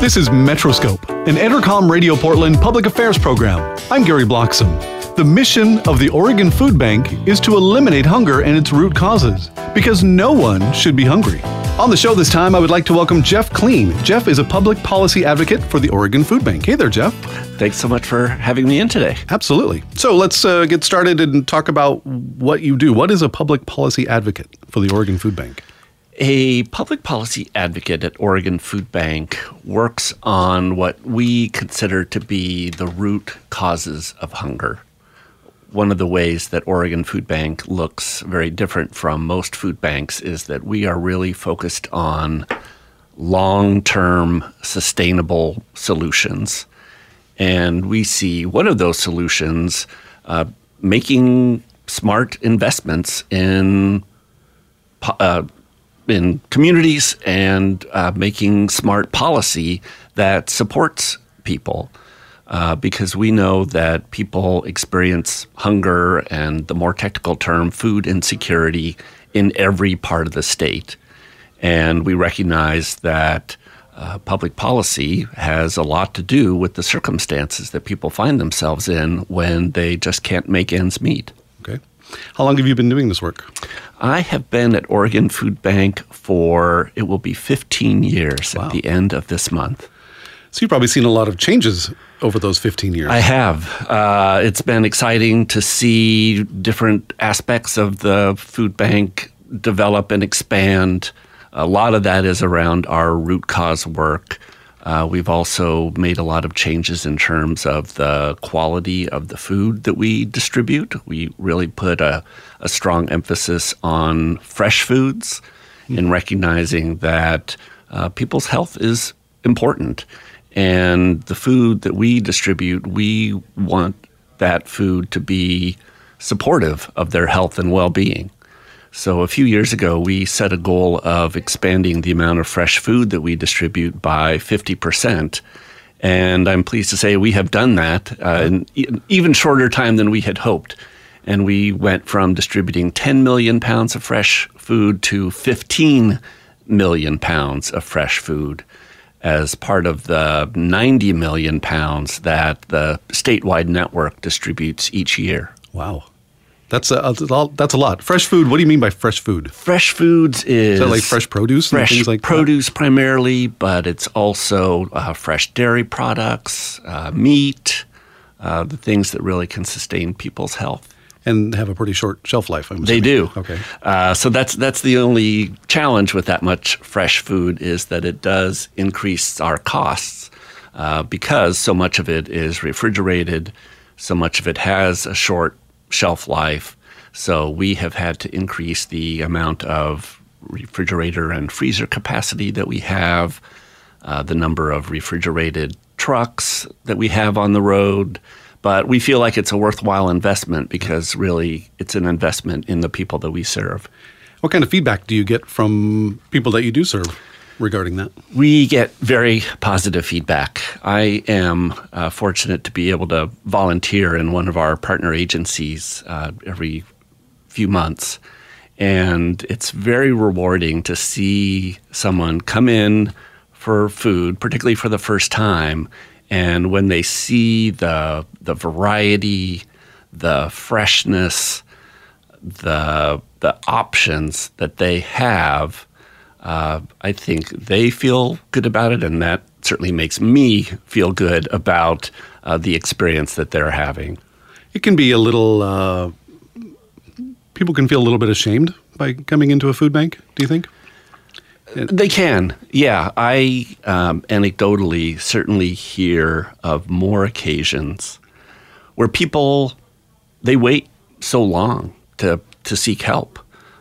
This is Metroscope, an Entercom Radio Portland public affairs program. I'm Gary Bloxam. The mission of the Oregon Food Bank is to eliminate hunger and its root causes, because no one should be hungry. On the show this time, I would like to welcome Jeff Kleen. Jeff is a public policy advocate for the Oregon Food Bank. Hey there, Jeff. Thanks so much for having me in today. Absolutely. So let's uh, get started and talk about what you do. What is a public policy advocate for the Oregon Food Bank? A public policy advocate at Oregon Food Bank works on what we consider to be the root causes of hunger. One of the ways that Oregon Food Bank looks very different from most food banks is that we are really focused on long term sustainable solutions. And we see one of those solutions uh, making smart investments in uh, in communities and uh, making smart policy that supports people. Uh, because we know that people experience hunger and the more technical term, food insecurity in every part of the state. And we recognize that uh, public policy has a lot to do with the circumstances that people find themselves in when they just can't make ends meet. How long have you been doing this work? I have been at Oregon Food Bank for, it will be 15 years wow. at the end of this month. So you've probably seen a lot of changes over those 15 years. I have. Uh, it's been exciting to see different aspects of the food bank develop and expand. A lot of that is around our root cause work. Uh, we've also made a lot of changes in terms of the quality of the food that we distribute. We really put a, a strong emphasis on fresh foods mm. in recognizing that uh, people's health is important. And the food that we distribute, we want that food to be supportive of their health and well being. So, a few years ago, we set a goal of expanding the amount of fresh food that we distribute by 50%. And I'm pleased to say we have done that uh, in even shorter time than we had hoped. And we went from distributing 10 million pounds of fresh food to 15 million pounds of fresh food as part of the 90 million pounds that the statewide network distributes each year. Wow. That's a, that's a lot. Fresh food. What do you mean by fresh food? Fresh foods is, is like fresh produce, fresh like produce that? primarily, but it's also uh, fresh dairy products, uh, meat, uh, the things that really can sustain people's health and have a pretty short shelf life. I'm they do. Okay. Uh, so that's that's the only challenge with that much fresh food is that it does increase our costs uh, because so much of it is refrigerated, so much of it has a short shelf life. So we have had to increase the amount of refrigerator and freezer capacity that we have, uh, the number of refrigerated trucks that we have on the road. But we feel like it's a worthwhile investment because really it's an investment in the people that we serve. What kind of feedback do you get from people that you do serve regarding that? We get very positive feedback. I am uh, fortunate to be able to volunteer in one of our partner agencies uh, every few months. And it's very rewarding to see someone come in for food, particularly for the first time, and when they see the the variety, the freshness, the the options that they have, uh, I think they feel good about it, and that certainly makes me feel good about uh, the experience that they're having. It can be a little. Uh, people can feel a little bit ashamed by coming into a food bank. Do you think? They can, yeah. I um, anecdotally certainly hear of more occasions where people they wait so long to to seek help.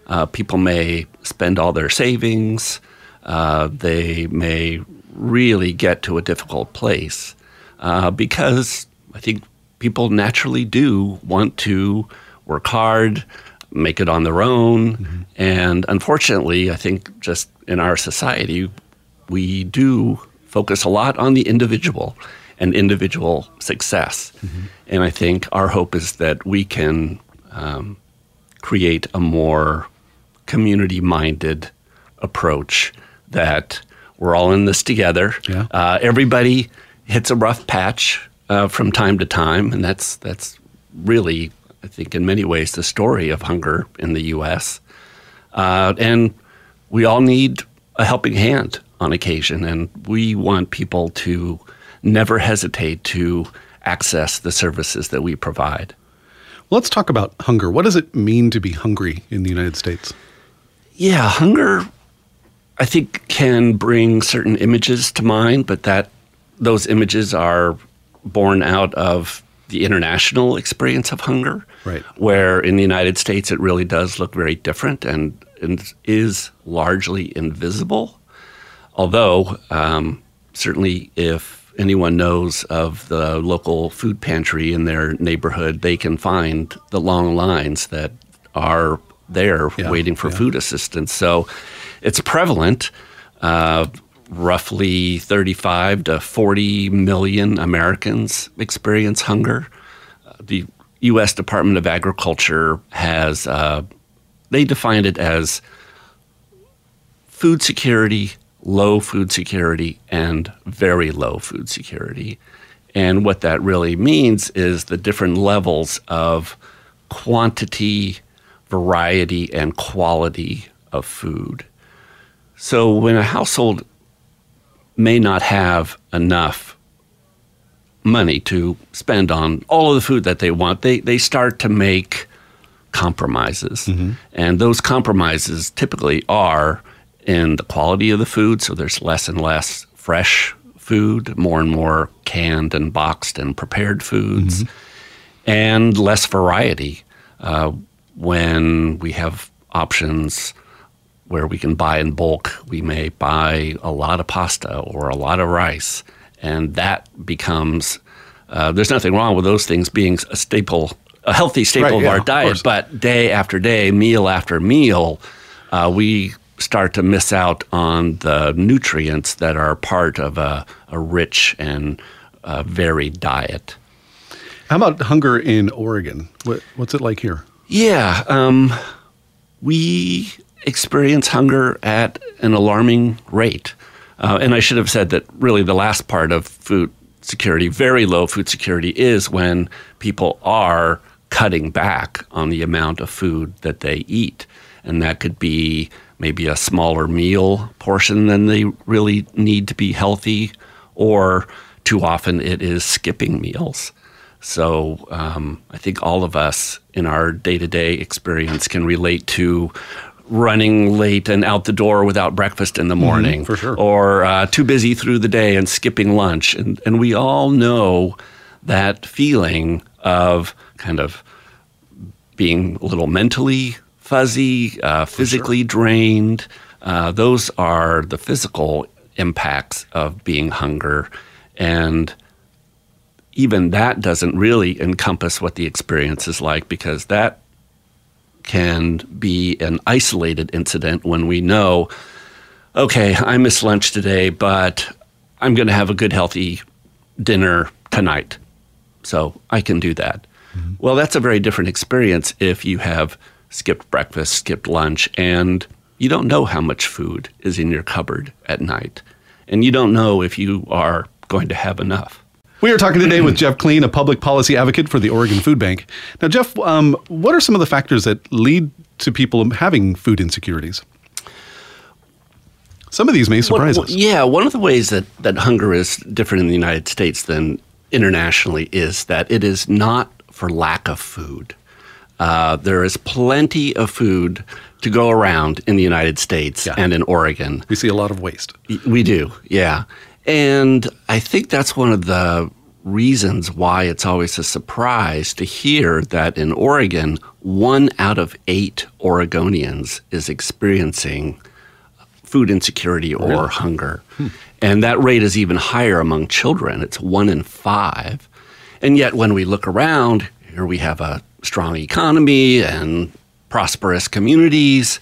Uh, people may spend all their savings. Uh, they may really get to a difficult place uh, because I think people naturally do want to work hard, make it on their own. And unfortunately, I think just in our society, we do focus a lot on the individual and individual success. And I think our hope is that we can um, create a more community minded approach that we're all in this together. Yeah. Uh, everybody hits a rough patch uh, from time to time, and that's that's really, I think, in many ways, the story of hunger in the U.S. Uh, and we all need a helping hand on occasion, and we want people to never hesitate to access the services that we provide. Let's talk about hunger. What does it mean to be hungry in the United States? Yeah, hunger, I think, can bring certain images to mind, but that those images are born out of the international experience of hunger, Right. where in the United States it really does look very different and, and is largely invisible. Although, um, certainly, if anyone knows of the local food pantry in their neighborhood, they can find the long lines that are there Yeah, waiting for yeah. food assistance. So it's prevalent. Uh, roughly 35 to 40 million Americans experience hunger. Uh, the U.S. Department of Agriculture has, uh, they defined it as food security, low food security, and very low food security. And what that really means is the different levels of quantity, variety, and quality of food. So when a household may not have enough money to spend on all of the food that they want, they, they start to make compromises. And those compromises typically are in the quality of the food, so there's less and less fresh food, more and more canned and boxed and prepared foods, and less variety uh, when we have options where we can buy in bulk. We may buy a lot of pasta or a lot of rice, and that becomes uh, there's nothing wrong with those things being a staple, a healthy staple Right, of yeah, our diet. course. but day after day, meal after meal, uh, we start to miss out on the nutrients that are part of a, a rich and uh, varied diet. How about hunger in Oregon? What, what's it like here? Yeah, um, we experience hunger at an alarming rate. Uh, and I should have said that really the last part of food security, very low food security, is when people are cutting back on the amount of food that they eat. And that could be maybe a smaller meal portion than they really need to be healthy, or too often it is skipping meals. So um, I think all of us in our day to day experience can relate to running late and out the door without breakfast in the morning, for sure. or uh, too busy through the day and skipping lunch. And, and we all know that feeling of kind of being a little mentally fuzzy, uh, physically drained. Uh, those are the physical impacts of being hunger. And even that doesn't really encompass what the experience is like because that can be an isolated incident when we know, okay, I missed lunch today, but I'm going to have a good, healthy dinner tonight. So I can do that. Mm-hmm. Well, that's a very different experience if you have skipped breakfast, skipped lunch, and you don't know how much food is in your cupboard at night. And you don't know if you are going to have enough. We are talking today with Jeff Kleen, a public policy advocate for the Oregon Food Bank. Now, Jeff, um, what are some of the factors that lead to people having food insecurities? Some of these may surprise One- us. Yeah, one of the ways that, that hunger is different in the United States than internationally is that it is not for lack of food. Uh, there is plenty of food to go around in the United States Yeah. and in Oregon. We see a lot of waste. We do, yeah. And I think that's one of the reasons why it's always a surprise to hear that in Oregon, one out of eight Oregonians is experiencing food insecurity or hunger. Hmm. And that rate is even higher among children. It's one in five. And yet, when we look around, here we have a strong economy and prosperous communities.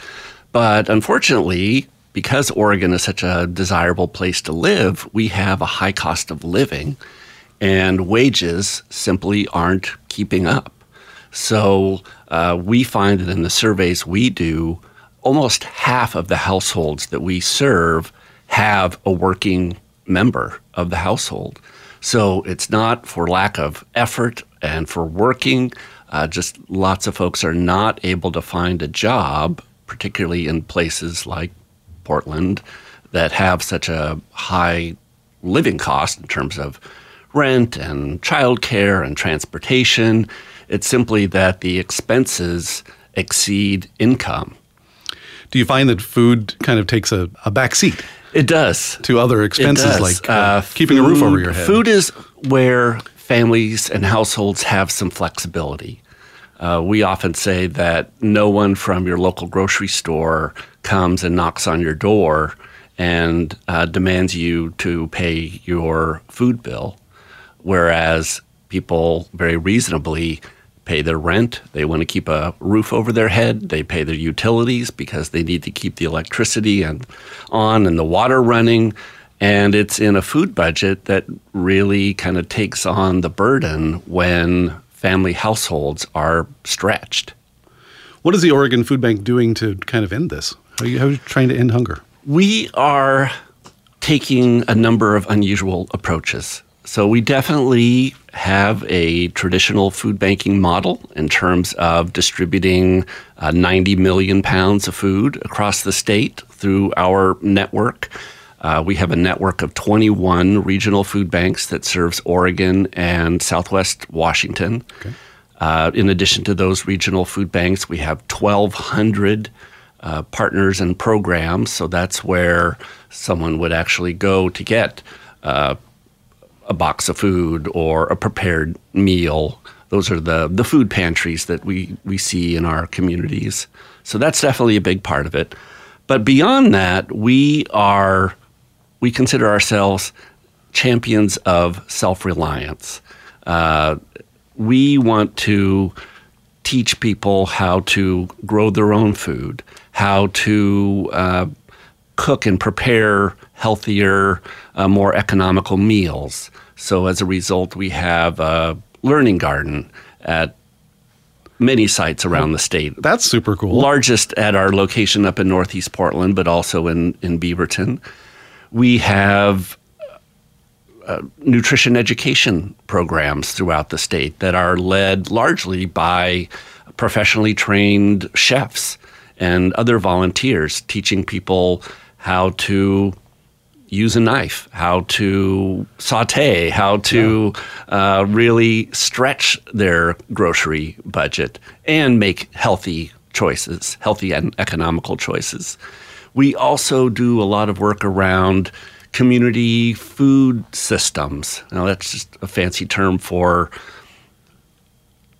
But unfortunately, because Oregon is such a desirable place to live, we have a high cost of living, and wages simply aren't keeping up. So uh, we find that in the surveys we do, almost half of the households that we serve have a working member of the household. So it's not for lack of effort and for working. Uh, just lots of folks are not able to find a job, particularly in places like Portland that have such a high living cost in terms of rent and childcare and transportation. It's simply that the expenses exceed income. Do you find that food kind of takes a, a back seat It does. to other expenses like uh, keeping a roof over your head? Food is where families and households have some flexibility. Uh, we often say that no one from your local grocery store comes and knocks on your door and uh, demands you to pay your food bill, whereas people very reasonably pay their rent. They want to keep a roof over their head. They pay their utilities because they need to keep the electricity and on and the water running. And it's in a food budget that really kind of takes on the burden when family households are stretched. What is the Oregon Food Bank doing to kind of end this? How are you, how are you trying to end hunger? We are taking a number of unusual approaches. So, we definitely have a traditional food banking model in terms of distributing uh, 90 million pounds of food across the state through our network. Uh, we have a network of 21 regional food banks that serves Oregon and Southwest Washington. Uh, in addition to those regional food banks, we have 1,200 uh, partners and programs. So that's where someone would actually go to get uh, a box of food or a prepared meal. Those are the, the food pantries that we, we see in our communities. So that's definitely a big part of it. But beyond that, we are we consider ourselves champions of self-reliance. Uh, we want to teach people how to grow their own food, how to uh, cook and prepare healthier, uh, more economical meals. So as a result, we have a learning garden at many sites around the state. That's super cool. Largest at our location up in Northeast Portland, but also in, in Beaverton. We have uh, nutrition education programs throughout the state that are led largely by professionally trained chefs and other volunteers teaching people how to use a knife, how to saute, how to uh, really stretch their grocery budget and make healthy choices, healthy and economical choices. We also do a lot of work around community food systems. Now, that's just a fancy term for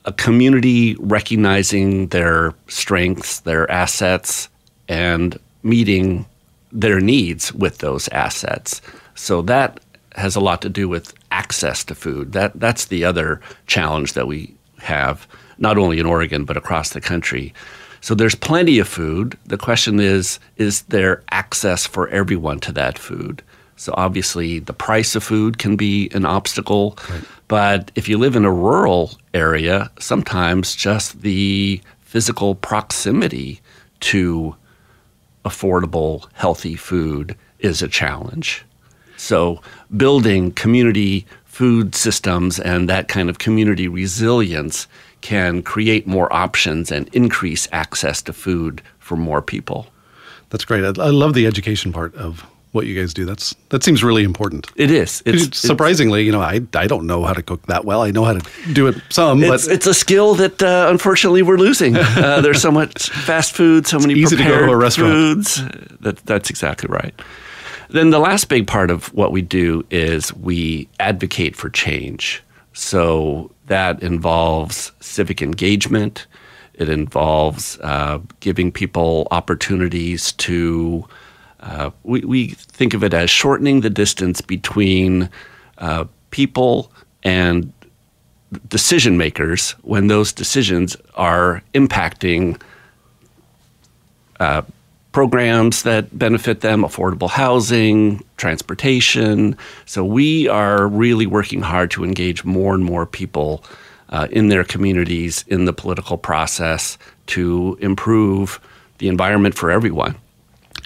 a community recognizing their strengths, their assets, and meeting their needs with those assets. So that has a lot to do with access to food. That that's the other challenge that we have, not only in Oregon but across the country. So there's plenty of food. The question is, is there access for everyone to that food? So obviously, the price of food can be an obstacle. But if you live in a rural area, sometimes just the physical proximity to affordable, healthy food is a challenge. So, building community food systems and that kind of community resilience can create more options and increase access to food for more people. That's great. I, I love the education part of what you guys do. That's that seems really important. It is. It's, it's surprisingly, you know, I I don't know how to cook that well. I know how to do it some, it's, but it's a skill that uh, unfortunately we're losing. Uh, there's so much fast food, so many easy to go to prepared a restaurant. foods. That, that's exactly right. Then the last big part of what we do is we advocate for change. So that involves civic engagement. It involves uh, giving people opportunities to Uh, we, we think of it as shortening the distance between uh, people and decision makers when those decisions are impacting uh, programs that benefit them, affordable housing, transportation. So we are really working hard to engage more and more people uh, in their communities in the political process to improve the environment for everyone.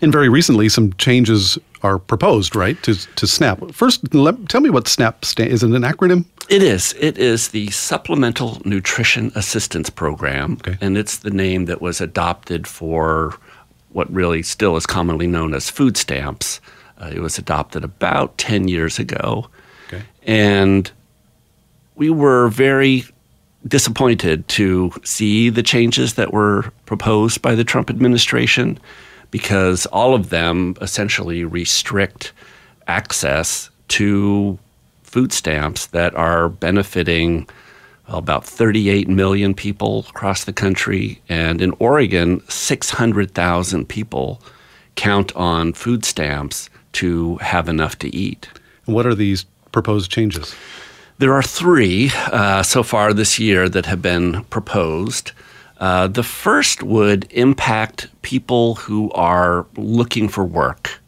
And very recently, some changes are proposed, right, to, to SNAP. First, let, tell me what SNAP stands. Is it an acronym? It is. It is the Supplemental Nutrition Assistance Program, Okay. and it's the name that was adopted for what really still is commonly known as food stamps. Uh, it was adopted about 10 years ago. Okay. And we were very disappointed to see the changes that were proposed by the Trump administration because all of them essentially restrict access to food stamps that are benefiting about 38 million people across the country. And in Oregon, 600,000 people count on food stamps to have enough to eat. And what are these proposed changes? There are three uh, so far this year that have been proposed. Uh, the first would impact people who are looking for work.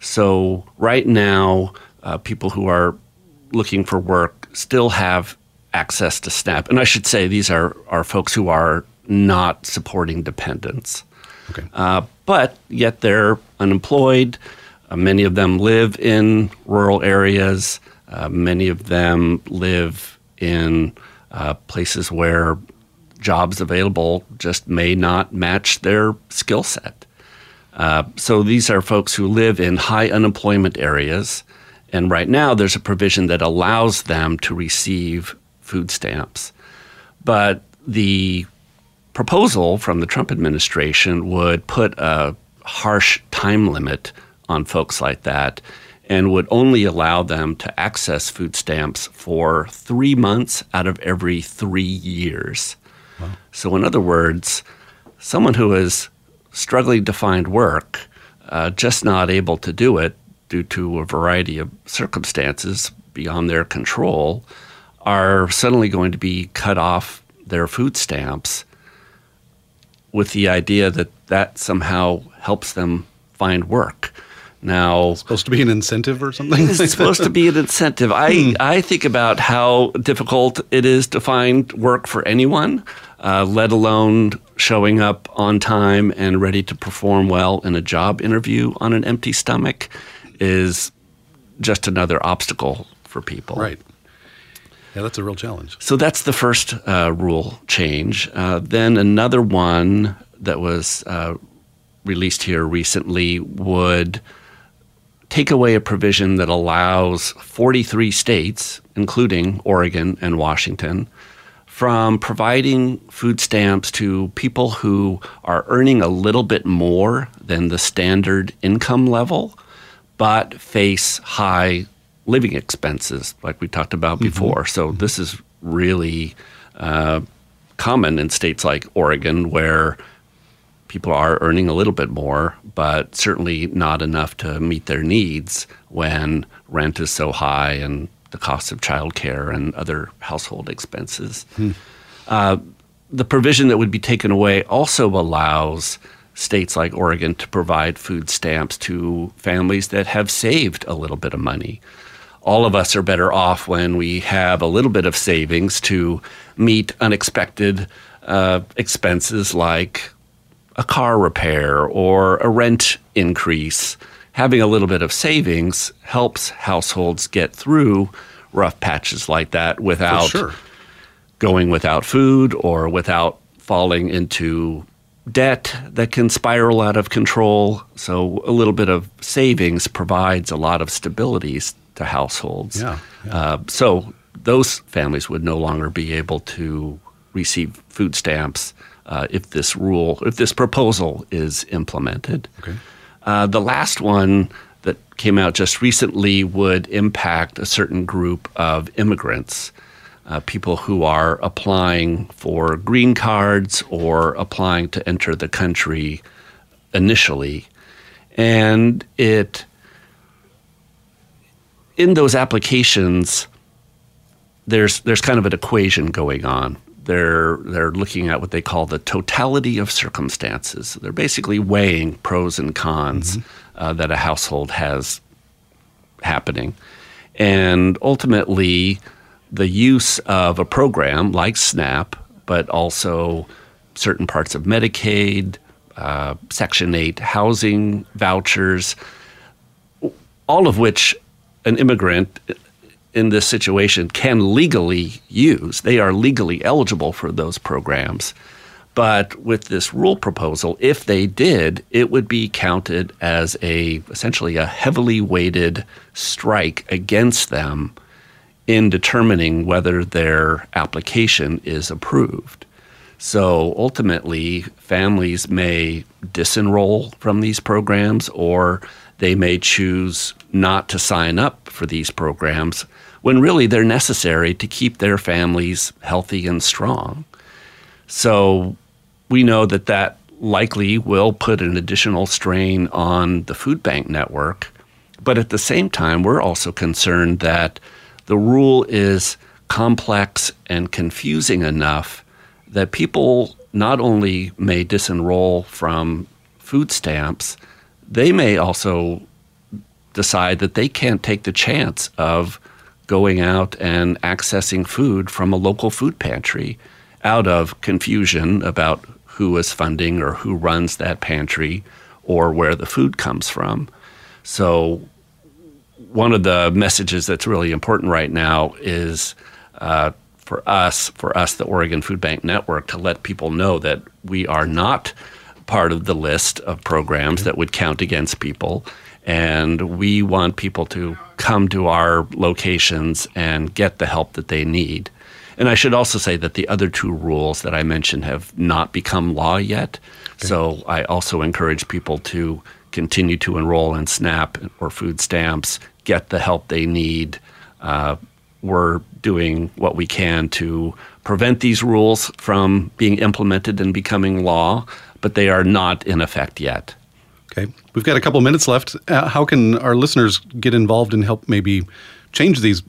So, right now, uh, people who are looking for work still have access to SNAP. And I should say these are, are folks who are not supporting dependents. Okay. Uh, but yet they're unemployed. Uh, many of them live in rural areas. Uh, many of them live in uh, places where jobs available just may not match their skill set. Uh, so these are folks who live in high unemployment areas. And right now, there's a provision that allows them to receive food stamps. But the proposal from the Trump administration would put a harsh time limit on folks like that and would only allow them to access food stamps for three months out of every three years. So, in other words, someone who is struggling to find work, uh, just not able to do it due to a variety of circumstances beyond their control, are suddenly going to be cut off their food stamps with the idea that that somehow helps them find work. Now, Supposed to be an incentive or something? it's supposed to be an incentive. I, I think about how difficult it is to find work for anyone, uh, let alone showing up on time and ready to perform well in a job interview on an empty stomach is just another obstacle for people. Right. Yeah, that's a real challenge. So that's the first uh, rule change. Uh, then another one that was uh, released here recently would take away a provision that allows 43 states, including Oregon and Washington, from providing food stamps to people who are earning a little bit more than the standard income level, but face high living expenses, like we talked about before. So this is really uh, common in states like Oregon, where people are earning a little bit more, but certainly not enough to meet their needs when rent is so high and the cost of childcare and other household expenses. Uh, the provision that would be taken away also allows states like Oregon to provide food stamps to families that have saved a little bit of money. All of us are better off when we have a little bit of savings to meet unexpected uh, expenses like a car repair or a rent increase. Having a little bit of savings helps households get through rough patches like that without sure. going without food or without falling into debt that can spiral out of control. So, a little bit of savings provides a lot of stabilities to households. Yeah, yeah. Uh, so, those families would no longer be able to receive food stamps uh, if this rule, if this proposal is implemented. Okay. Uh, the last one that came out just recently would impact a certain group of immigrants, uh, people who are applying for green cards or applying to enter the country initially. And it, in those applications, there's, there's kind of an equation going on. They're, they're looking at what they call the totality of circumstances. They're basically weighing pros and cons uh, that a household has happening. And ultimately, the use of a program like SNAP, but also certain parts of Medicaid, uh, Section 8 housing vouchers, all of which an immigrant in this situation can legally use. They are legally eligible for those programs. But with this rule proposal, if they did, it would be counted as a essentially a heavily weighted strike against them in determining whether their application is approved. So ultimately, families may disenroll from these programs or they may choose not to sign up for these programs when really they're necessary to keep their families healthy and strong. So we know that that likely will put an additional strain on the food bank network. But at the same time, we're also concerned that the rule is complex and confusing enough that people not only may disenroll from food stamps, they may also decide that they can't take the chance of going out and accessing food from a local food pantry out of confusion about who is funding or who runs that pantry or where the food comes from. So, one of the messages that's really important right now is uh, for us, for us, the Oregon Food Bank Network, to let people know that we are not part of the list of programs that would count against people. And we want people to come to our locations and get the help that they need. And I should also say that the other two rules that I mentioned have not become law yet. Okay. So I also encourage people to continue to enroll in SNAP or food stamps, get the help they need. Uh, we're doing what we can to prevent these rules from being implemented and becoming law, but they are not in effect yet. Okay. We've got a couple minutes left. Uh, how can our listeners get involved and help maybe change these,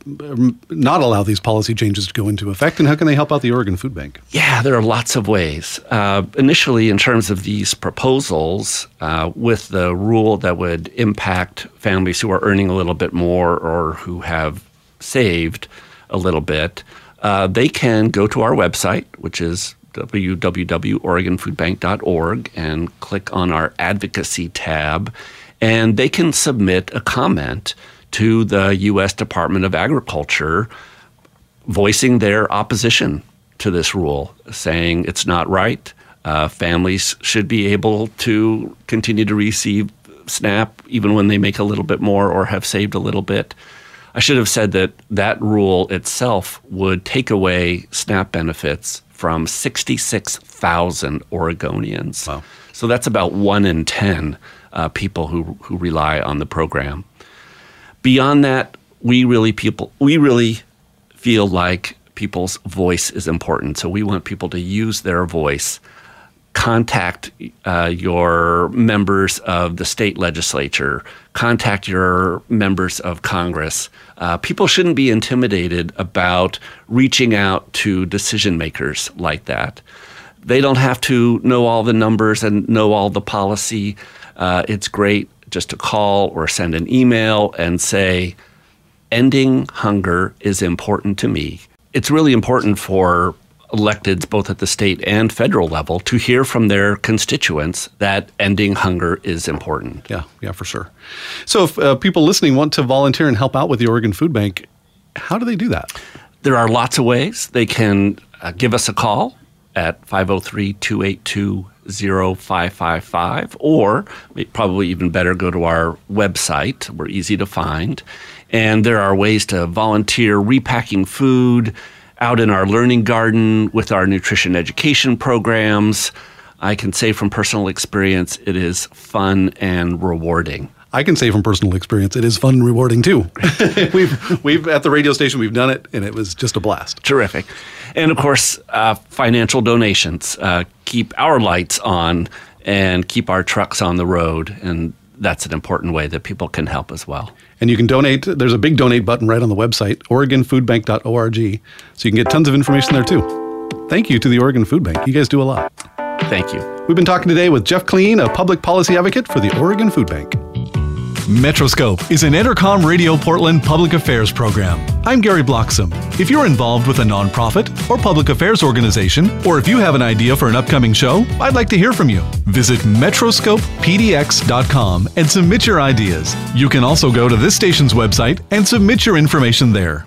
not allow these policy changes to go into effect? And how can they help out the Oregon Food Bank? Yeah, there are lots of ways. Uh, initially, in terms of these proposals, uh, with the rule that would impact families who are earning a little bit more or who have saved a little bit, uh, they can go to our website, which is www.oregonfoodbank.org, and click on our advocacy tab, and they can submit a comment to the U.S. Department of Agriculture voicing their opposition to this rule, saying it's not right. Uh, families should be able to continue to receive SNAP even when they make a little bit more or have saved a little bit. I should have said that that rule itself would take away SNAP benefits from 66,000 Oregonians. Wow. So that's about one in 10 uh, people who, who rely on the program beyond that, we really people we really feel like people's voice is important. So we want people to use their voice. Contact uh, your members of the state legislature. Contact your members of Congress. Uh, people shouldn't be intimidated about reaching out to decision makers like that. They don't have to know all the numbers and know all the policy. Uh, it's great just to call or send an email and say, ending hunger is important to me. It's really important for electeds, both at the state and federal level, to hear from their constituents that ending hunger is important. Yeah, yeah, for sure. So, if uh, people listening want to volunteer and help out with the Oregon Food Bank, how do they do that? There are lots of ways. They can uh, give us a call at 503 282 0555, or probably even better, go to our website. We're easy to find. And there are ways to volunteer repacking food out in our learning garden with our nutrition education programs. I can say from personal experience, it is fun and rewarding. I can say from personal experience, it is fun and rewarding too. we've we've at the radio station we've done it, and it was just a blast. Terrific, and of course, uh, financial donations uh, keep our lights on and keep our trucks on the road, and that's an important way that people can help as well. And you can donate. There's a big donate button right on the website, OregonFoodBank.org. So you can get tons of information there too. Thank you to the Oregon Food Bank. You guys do a lot. Thank you. We've been talking today with Jeff Kleen, a public policy advocate for the Oregon Food Bank. Metroscope is an Entercom Radio Portland public affairs program. I'm Gary Bloxam. If you're involved with a nonprofit or public affairs organization, or if you have an idea for an upcoming show, I'd like to hear from you. Visit metroscopepdx.com and submit your ideas. You can also go to this station's website and submit your information there.